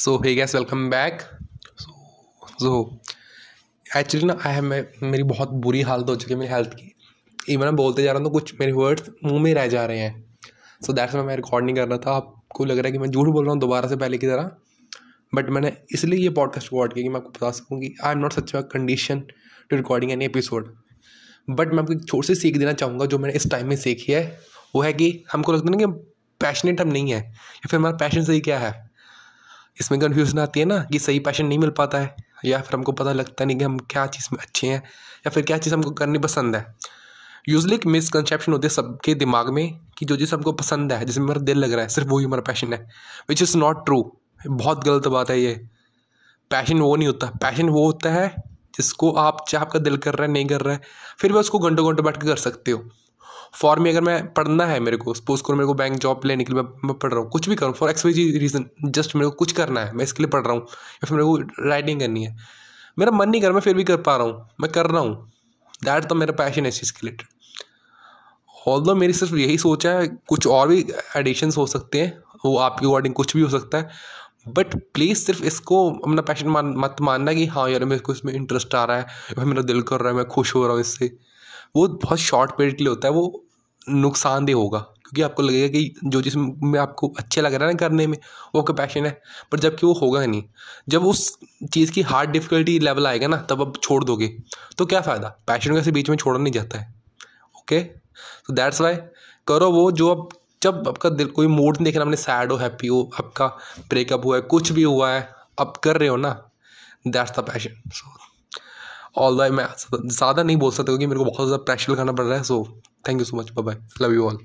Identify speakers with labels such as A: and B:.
A: So hey guys welcome back so actually ना I मैं, मेरी बहुत बुरी हालत हो चुकी है मेरी हेल्थ की। इवन मैं बोलते जा रहा हूँ तो कुछ मेरे वर्ड्स मुँह में रह जा रहे हैं। सो दैट्स मैं रिकॉर्ड नहीं कर रहा था। आपको लग रहा है कि मैं झूठ बोल रहा हूँ दोबारा से पहले की तरह। बट मैंने इसलिए ये पॉडकास्ट रिकॉर्ड किया कि मैं आपको बता सकूँ कि I am not such a condition to recording any episode but मैं आपको एक छोटी सी सीख देना चाहूँगा जो मैंने इस टाइम में सीखी है। वो है कि हमको लगता है ना कि पैशनेट हम नहीं है। या फिर हमारा पैशन सही क्या है? इसमें कन्फ्यूज़न आती है ना कि सही पैशन नहीं मिल पाता है, या फिर हमको पता लगता नहीं कि हम क्या चीज़ में अच्छे हैं, या फिर क्या चीज़ हमको करनी पसंद है। यूजली एक मिसकनसेप्शन होती है सबके दिमाग में कि जो चीज़ हमको पसंद है, जिसमें मेरा दिल लग रहा है, सिर्फ़ वही हमारा पैशन है विच इज़ नॉट ट्रू बहुत गलत बात है ये। पैशन वो नहीं होता। पैशन वो होता है जिसको आप चाहे आपका दिल कर रहा है, नहीं कर रहा है, फिर भी उसको घंटों घंटों बैठ कर सकते हो। फॉर मी अगर मैं पढ़ना है मेरे को सपोज़ करो मेरे को बैंक जॉब लेने के लिए मैं, पढ़ रहा हूँ कुछ भी करूँ for X Y reason just मेरे को कुछ करना है मैं इसके लिए पढ़ रहा हूँ या फिर मेरे को राइटिंग करनी है मेरा मन नहीं कर मैं फिर भी कर पा रहा हूँ मैं कर रहा हूँ दैट तो मेरा पैशन है इस चीज़ के लिए। ऑल दो मेरी सिर्फ़ यही सोच है कुछ और भी एडिशंस हो सकते हैं वो आपके अकॉर्डिंग कुछ भी हो सकता है बट प्लीज़ सिर्फ़ इसको अपना पैशन मान मत मानना कि हाँ यार मेरे को इसमें इंटरेस्ट आ रहा है मेरा दिल कर रहा है मैं खुश हो रहा हूँ इससे। वो बहुत शॉर्ट पीरियड के लिए होता है, वो नुकसानदेह होगा। क्योंकि आपको लगेगा कि जो चीज़ में आपको अच्छा लग रहा है ना करने में, वो आपका पैशन है, पर जबकि वो होगा नहीं। जब उस चीज़ की हार्ड डिफ़िकल्टी लेवल आएगा ना, तब आप छोड़ दोगे। तो क्या फ़ायदा? पैशन कैसे बीच में छोड़ा नहीं जाता है। ओके तो दैट्स वाई करो वो जो अब, जब आपका दिल, कोई मूड नहीं देखना आपने सैड हो हैप्पी हो, आपका ब्रेकअप हुआ है, कुछ भी हुआ है अब कर रहे हो ना that's the passion so all the मैं ज़्यादा नहीं बोल सकता क्योंकि मेरे को बहुत ज़्यादा प्रेशर करना पड़ रहा है so thank you so much bye love you all